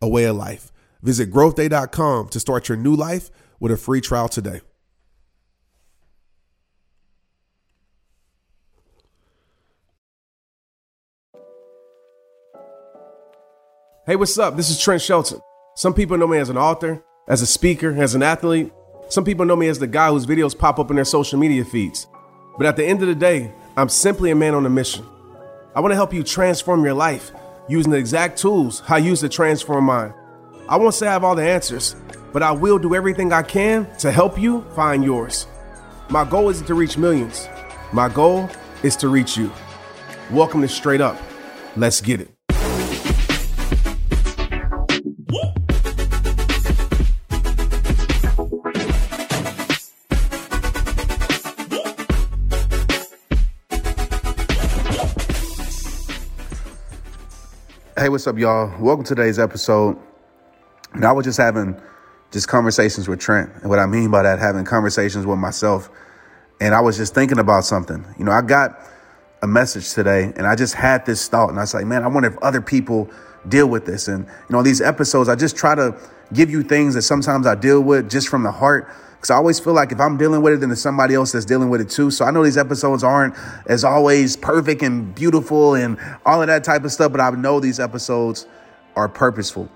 a way of life. Visit growthday.com to start your new life with a free trial today. Hey, what's up? This is Trent Shelton. Some people know me as an author, as a speaker, as an athlete. Some people know me as the guy whose videos pop up in their social media feeds. But at the end of the day, I'm simply a man on a mission. I want to help you transform your life using the exact tools I use to transform mine. I won't say I have all the answers, but I will do everything I can to help you find yours. My goal isn't to reach millions, my goal is to reach you. Welcome to Straight Up. Let's get it. What's up, y'all? Welcome to today's episode. And I was just having just conversations with Trent. And what I mean by that, having conversations with myself. And I was just thinking about something. You know, I got a message today and I just had this thought. And I was like, man, I wonder if other people deal with this. And, you know, these episodes, I just try to give you things that sometimes I deal with just from the heart because I always feel like if I'm dealing with it, then there's somebody else that's dealing with it too. So I know these episodes aren't as always perfect and beautiful and all of that type of stuff, but I know these episodes are purposeful.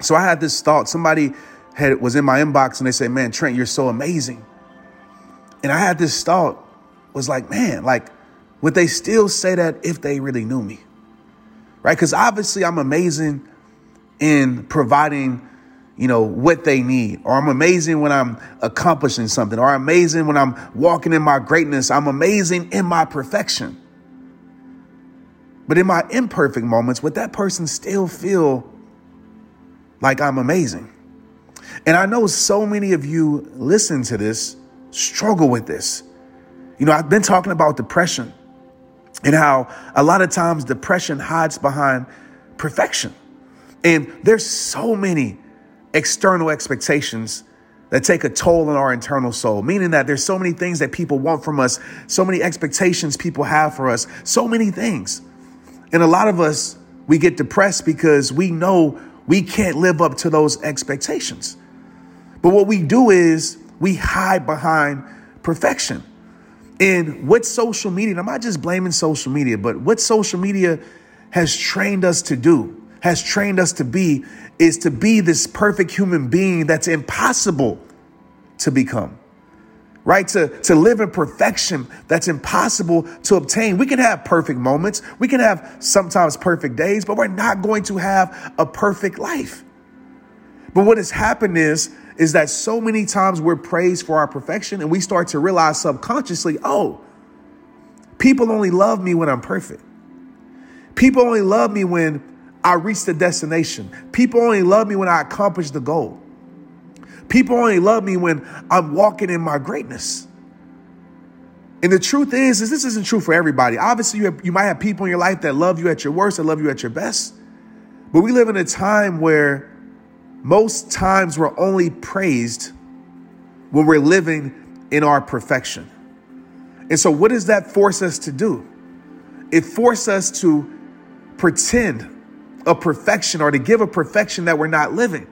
So I had this thought. Somebody had was in my inbox and they said, "Man, Trent, you're so amazing." And I had this thought was like, "Man, like would they still say that if they really knew me?" Right? Cuz obviously I'm amazing in providing you know, what they need. Or I'm amazing when I'm accomplishing something. Or I'm amazing when I'm walking in my greatness. I'm amazing in my perfection. But in my imperfect moments, would that person still feel like I'm amazing? And I know so many of you listen to this struggle with this. You know, I've been talking about depression and how a lot of times depression hides behind perfection. And there's so many external expectations that take a toll on our internal soul, meaning that there's so many things that people want from us, so many expectations people have for us, so many things. And a lot of us, we get depressed because we know we can't live up to those expectations. But what we do is we hide behind perfection. And what social media, I'm not just blaming social media, but what social media has trained us to do, has trained us to be, is to be this perfect human being that's impossible to become. Right? To, to live in perfection that's impossible to obtain. We can have perfect moments. We can have sometimes perfect days, but we're not going to have a perfect life. But what has happened is, is that so many times we're praised for our perfection and we start to realize subconsciously, oh, people only love me when I'm perfect. People only love me when I reach the destination. People only love me when I accomplish the goal. People only love me when I'm walking in my greatness. And the truth is, is this isn't true for everybody. Obviously, you, have, you might have people in your life that love you at your worst, that love you at your best. But we live in a time where most times we're only praised when we're living in our perfection. And so, what does that force us to do? It forces us to pretend a perfection or to give a perfection that we're not living.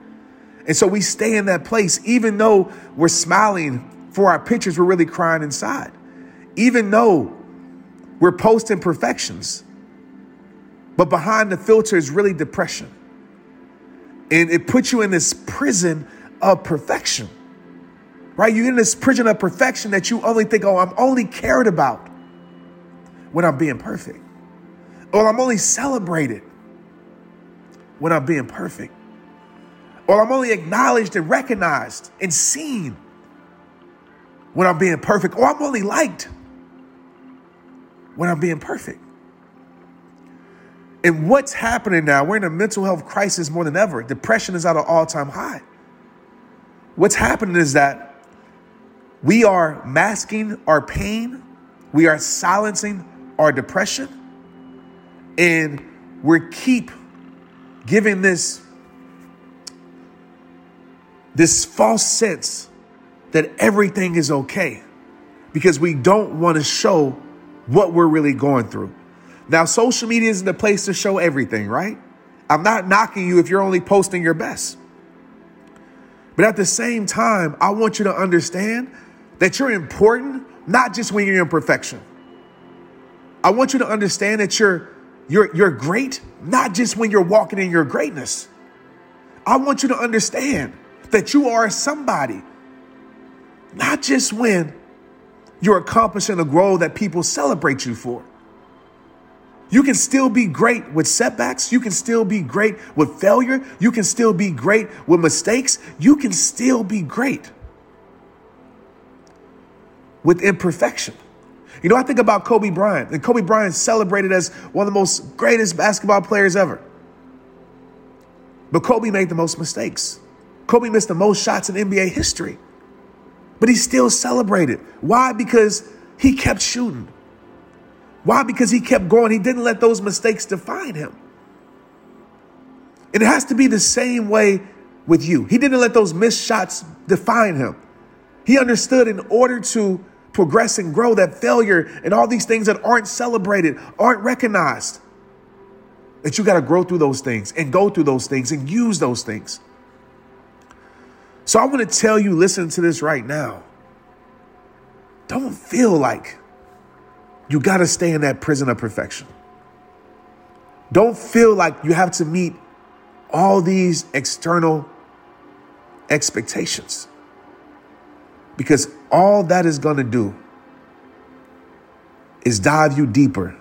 And so we stay in that place, even though we're smiling for our pictures, we're really crying inside. Even though we're posting perfections, but behind the filter is really depression. And it puts you in this prison of perfection, right? You're in this prison of perfection that you only think, oh, I'm only cared about when I'm being perfect. Or I'm only celebrated when I'm being perfect. Or I'm only acknowledged and recognized and seen when I'm being perfect. Or I'm only liked when I'm being perfect. And what's happening now? We're in a mental health crisis more than ever. Depression is at an all time high. What's happening is that we are masking our pain, we are silencing our depression, and we keep giving this this false sense that everything is okay because we don't want to show what we're really going through. Now, social media isn't the place to show everything, right? I'm not knocking you if you're only posting your best. But at the same time, I want you to understand that you're important, not just when you're in perfection. I want you to understand that you're you're you're great, not just when you're walking in your greatness. I want you to understand that you are somebody, not just when you're accomplishing a goal that people celebrate you for. You can still be great with setbacks. You can still be great with failure. You can still be great with mistakes. You can still be great with imperfection. You know, I think about Kobe Bryant, and Kobe Bryant celebrated as one of the most greatest basketball players ever. But Kobe made the most mistakes. Kobe missed the most shots in NBA history. But he still celebrated. Why? Because he kept shooting. Why? Because he kept going. He didn't let those mistakes define him. And it has to be the same way with you. He didn't let those missed shots define him. He understood in order to progress and grow that failure and all these things that aren't celebrated, aren't recognized, that you got to grow through those things and go through those things and use those things. So I want to tell you, listen to this right now. Don't feel like you got to stay in that prison of perfection. Don't feel like you have to meet all these external expectations. Because all that is going to do is dive you deeper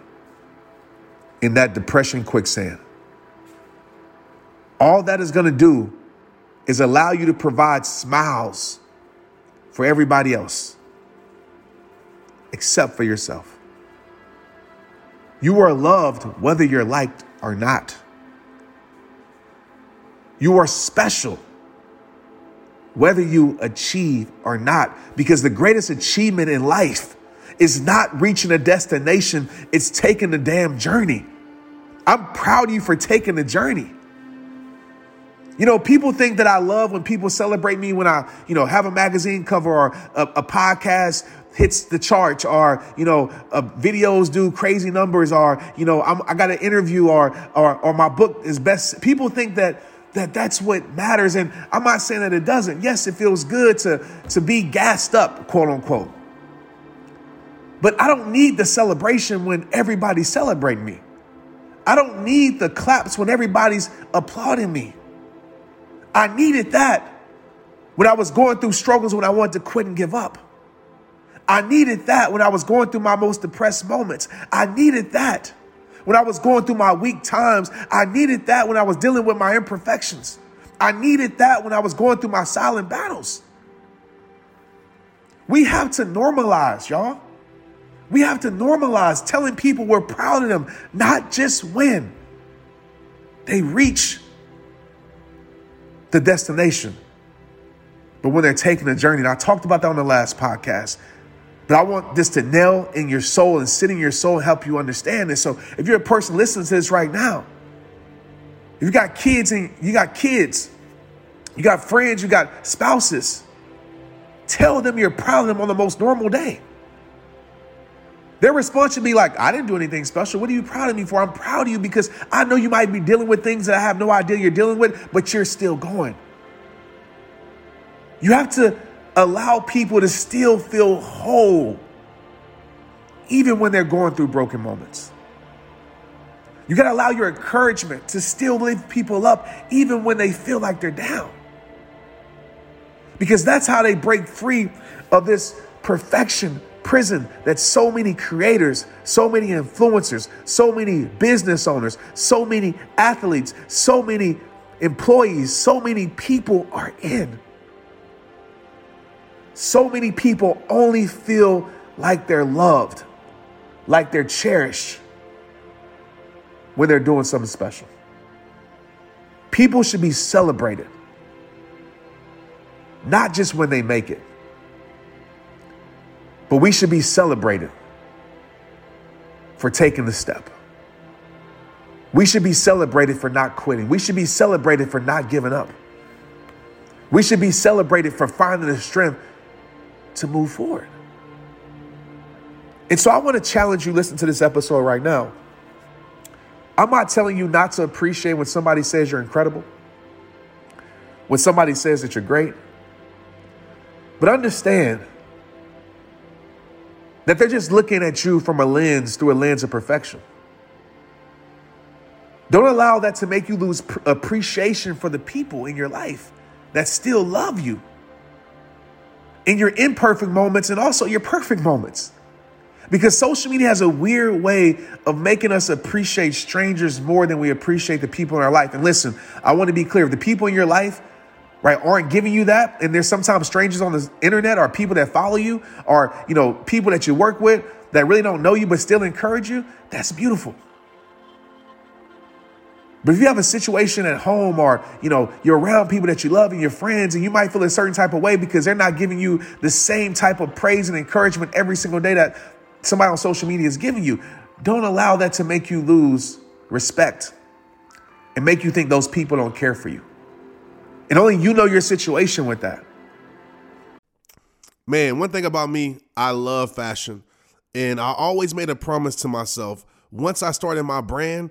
in that depression quicksand. All that is going to do is allow you to provide smiles for everybody else except for yourself. You are loved whether you're liked or not. You are special whether you achieve or not, because the greatest achievement in life is not reaching a destination, it's taking the damn journey. I'm proud of you for taking the journey. You know, people think that I love when people celebrate me when I, you know, have a magazine cover or a, a podcast hits the charts or, you know, uh, videos do crazy numbers or, you know, I'm, I got an interview or, or, or my book is best. People think that, that that's what matters. And I'm not saying that it doesn't. Yes, it feels good to, to be gassed up, quote unquote. But I don't need the celebration when everybody's celebrating me. I don't need the claps when everybody's applauding me. I needed that when I was going through struggles when I wanted to quit and give up. I needed that when I was going through my most depressed moments. I needed that when I was going through my weak times. I needed that when I was dealing with my imperfections. I needed that when I was going through my silent battles. We have to normalize, y'all. We have to normalize telling people we're proud of them, not just when they reach the destination, but when they're taking a journey. And I talked about that on the last podcast. But I want this to nail in your soul and sit in your soul and help you understand this. So if you're a person listening to this right now, if you got kids and you got kids, you got friends, you got spouses, tell them you're proud of them on the most normal day. Their response should be like, I didn't do anything special. What are you proud of me for? I'm proud of you because I know you might be dealing with things that I have no idea you're dealing with, but you're still going. You have to allow people to still feel whole, even when they're going through broken moments. You got to allow your encouragement to still lift people up, even when they feel like they're down. Because that's how they break free of this perfection prison that so many creators, so many influencers, so many business owners, so many athletes, so many employees, so many people are in. So many people only feel like they're loved, like they're cherished, when they're doing something special. People should be celebrated, not just when they make it, but we should be celebrated for taking the step. We should be celebrated for not quitting. We should be celebrated for not giving up. We should be celebrated for finding the strength to move forward. And so I want to challenge you, listen to this episode right now. I'm not telling you not to appreciate when somebody says you're incredible, when somebody says that you're great, but understand that they're just looking at you from a lens through a lens of perfection. Don't allow that to make you lose appreciation for the people in your life that still love you in your imperfect moments and also your perfect moments. Because social media has a weird way of making us appreciate strangers more than we appreciate the people in our life. And listen, I want to be clear the people in your life, right, aren't giving you that. And there's sometimes strangers on the internet or people that follow you or, you know, people that you work with that really don't know you but still encourage you. That's beautiful. But if you have a situation at home or, you know, you're around people that you love and your friends and you might feel a certain type of way because they're not giving you the same type of praise and encouragement every single day that somebody on social media is giving you, don't allow that to make you lose respect and make you think those people don't care for you. And only you know your situation with that. Man, one thing about me, I love fashion. And I always made a promise to myself once I started my brand,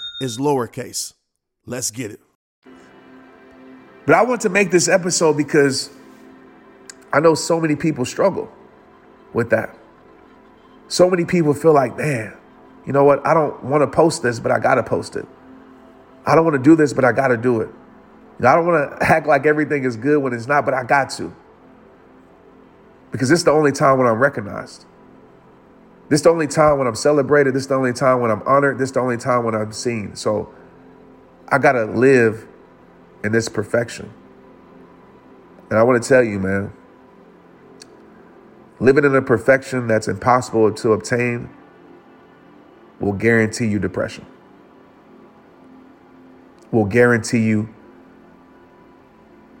is lowercase. Let's get it. But I want to make this episode because I know so many people struggle with that. So many people feel like, man, you know what? I don't want to post this, but I got to post it. I don't want to do this, but I got to do it. I don't want to act like everything is good when it's not, but I got to. Because is the only time when I'm recognized. This is the only time when I'm celebrated. This is the only time when I'm honored. This is the only time when I'm seen. So I got to live in this perfection. And I want to tell you, man, living in a perfection that's impossible to obtain will guarantee you depression, will guarantee you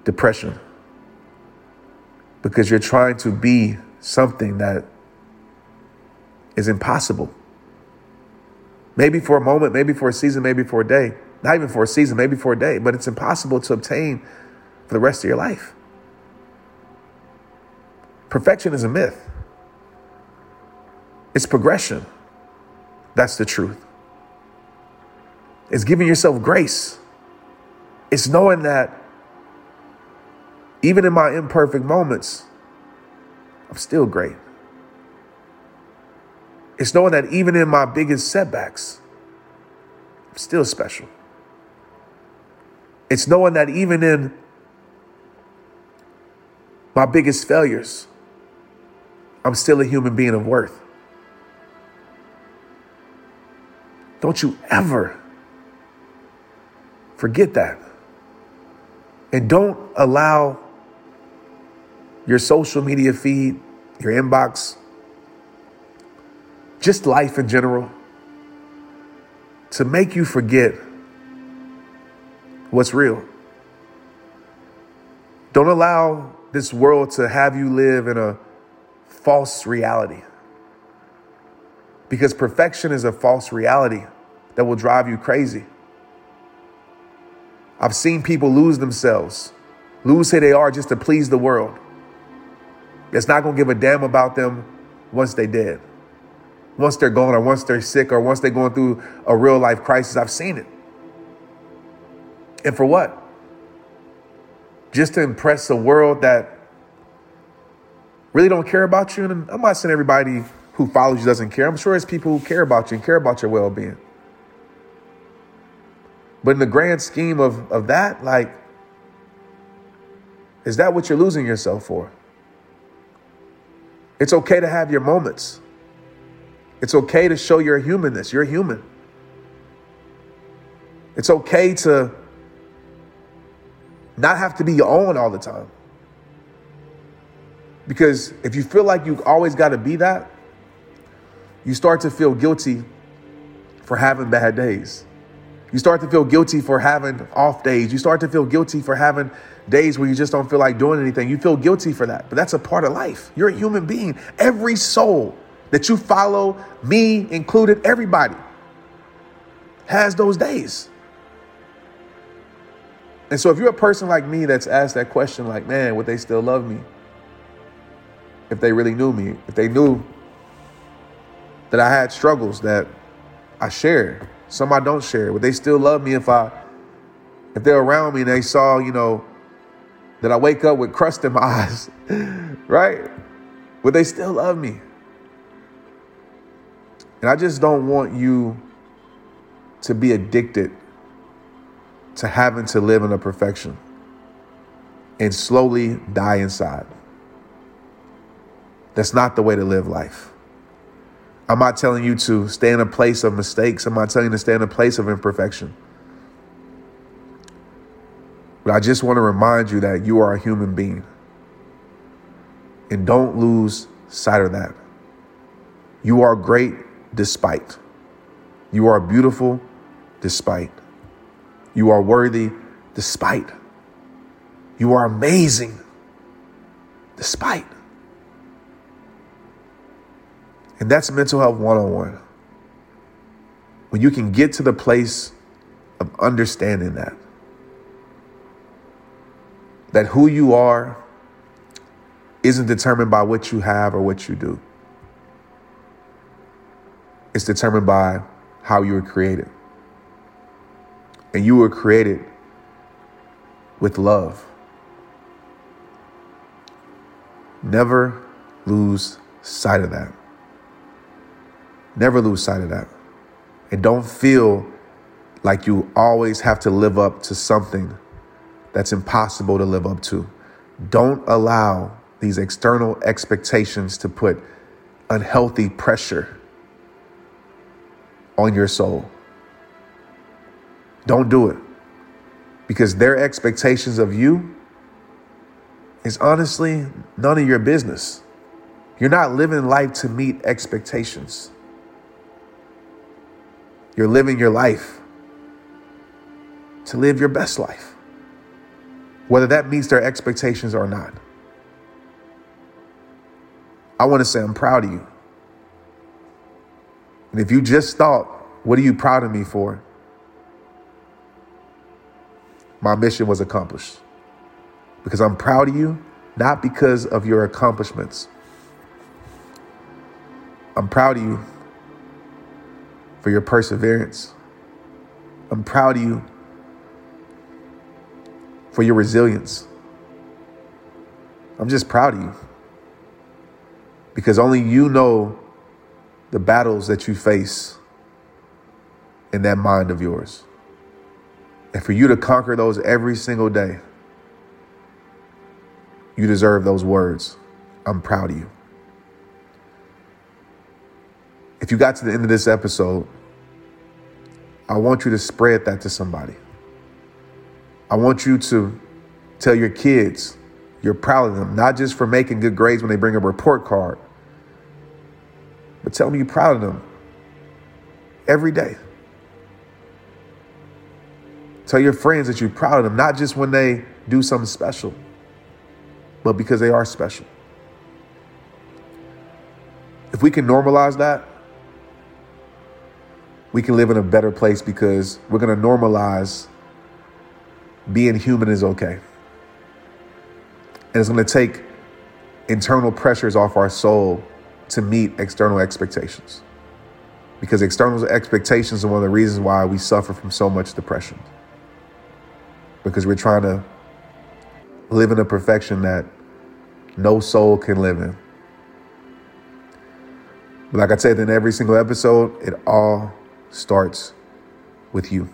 depression because you're trying to be something that is impossible. Maybe for a moment, maybe for a season, maybe for a day. Not even for a season, maybe for a day, but it's impossible to obtain for the rest of your life. Perfection is a myth. It's progression. That's the truth. It's giving yourself grace. It's knowing that even in my imperfect moments, I'm still great. It's knowing that even in my biggest setbacks, I'm still special. It's knowing that even in my biggest failures, I'm still a human being of worth. Don't you ever forget that. And don't allow your social media feed, your inbox, just life in general, to make you forget what's real. Don't allow this world to have you live in a false reality. Because perfection is a false reality that will drive you crazy. I've seen people lose themselves, lose who they are just to please the world. It's not going to give a damn about them once they dead. Once they're gone, or once they're sick, or once they're going through a real life crisis. I've seen it. And for what? Just to impress a world that really don't care about you. And I'm not saying everybody who follows you doesn't care. I'm sure there's people who care about you and care about your well being. But in the grand scheme of, of that, like, is that what you're losing yourself for? It's okay to have your moments. It's okay to show your humanness. You're human. It's okay to not have to be your own all the time. Because if you feel like you always got to be that, you start to feel guilty for having bad days. You start to feel guilty for having off days. You start to feel guilty for having days where you just don't feel like doing anything. You feel guilty for that, but that's a part of life. You're a human being. Every soul that you follow, me included, everybody has those days. And so if you're a person like me that's asked that question, like, man, would they still love me? If they really knew me, if they knew that I had struggles that I shared, some I don't share. Would they still love me if I if they're around me and they saw, you know, that I wake up with crust in my eyes, right? Would they still love me? And I just don't want you to be addicted to having to live in a perfection and slowly die inside. That's not the way to live life. I'm not telling you to stay in a place of mistakes. I'm not telling you to stay in a place of imperfection. But I just want to remind you that you are a human being. And don't lose sight of that. You are great despite. You are beautiful despite. You are worthy despite. You are amazing despite. And that's mental health 101. When you can get to the place of understanding that, that who you are isn't determined by what you have or what you do. It's determined by how you were created. And you were created with love. Never lose sight of that. Never lose sight of that. And don't feel like you always have to live up to something that's impossible to live up to. Don't allow these external expectations to put unhealthy pressure on your soul. Don't do it because their expectations of you is honestly none of your business. You're not living life to meet expectations. You're living your life to live your best life, whether that meets their expectations or not. I want to say I'm proud of you. And if you just thought, what are you proud of me for? My mission was accomplished. Because I'm proud of you, not because of your accomplishments. I'm proud of you for your perseverance. I'm proud of you for your resilience. I'm just proud of you because only you know the battles that you face in that mind of yours. And for you to conquer those every single day, you deserve those words. I'm proud of you. If you got to the end of this episode, I want you to spread that to somebody. I want you to tell your kids you're proud of them, not just for making good grades when they bring a report card, but tell them you're proud of them every day. Tell your friends that you're proud of them, not just when they do something special, but because they are special. If we can normalize that, we can live in a better place because we're going to normalize being human is okay. And it's going to take internal pressures off our soul to meet external expectations. Because external expectations are one of the reasons why we suffer from so much depression. Because we're trying to live in a perfection that no soul can live in. But like I said in every single episode, it all starts with you.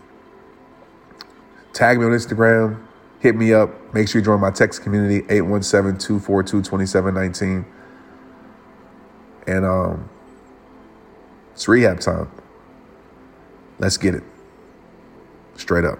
Tag me on Instagram, hit me up. Make sure you join my text community, 817 242 2719. And um, it's rehab time. Let's get it. Straight up.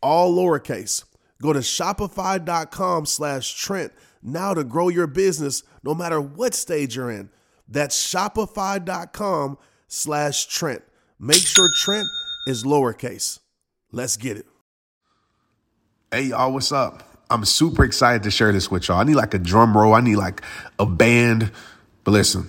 all lowercase. Go to shopify.com slash Trent now to grow your business no matter what stage you're in. That's shopify.com slash Trent. Make sure Trent is lowercase. Let's get it. Hey, y'all, what's up? I'm super excited to share this with y'all. I need like a drum roll, I need like a band. But listen,